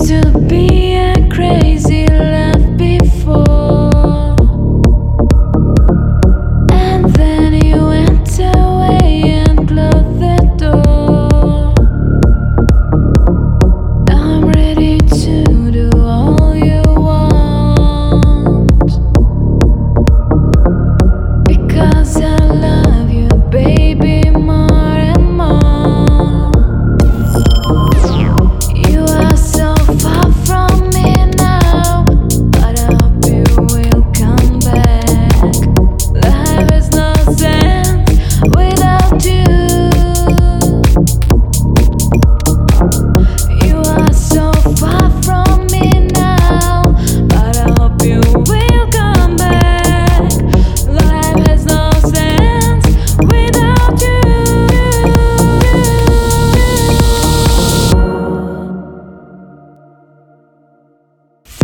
used to be a crazy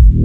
you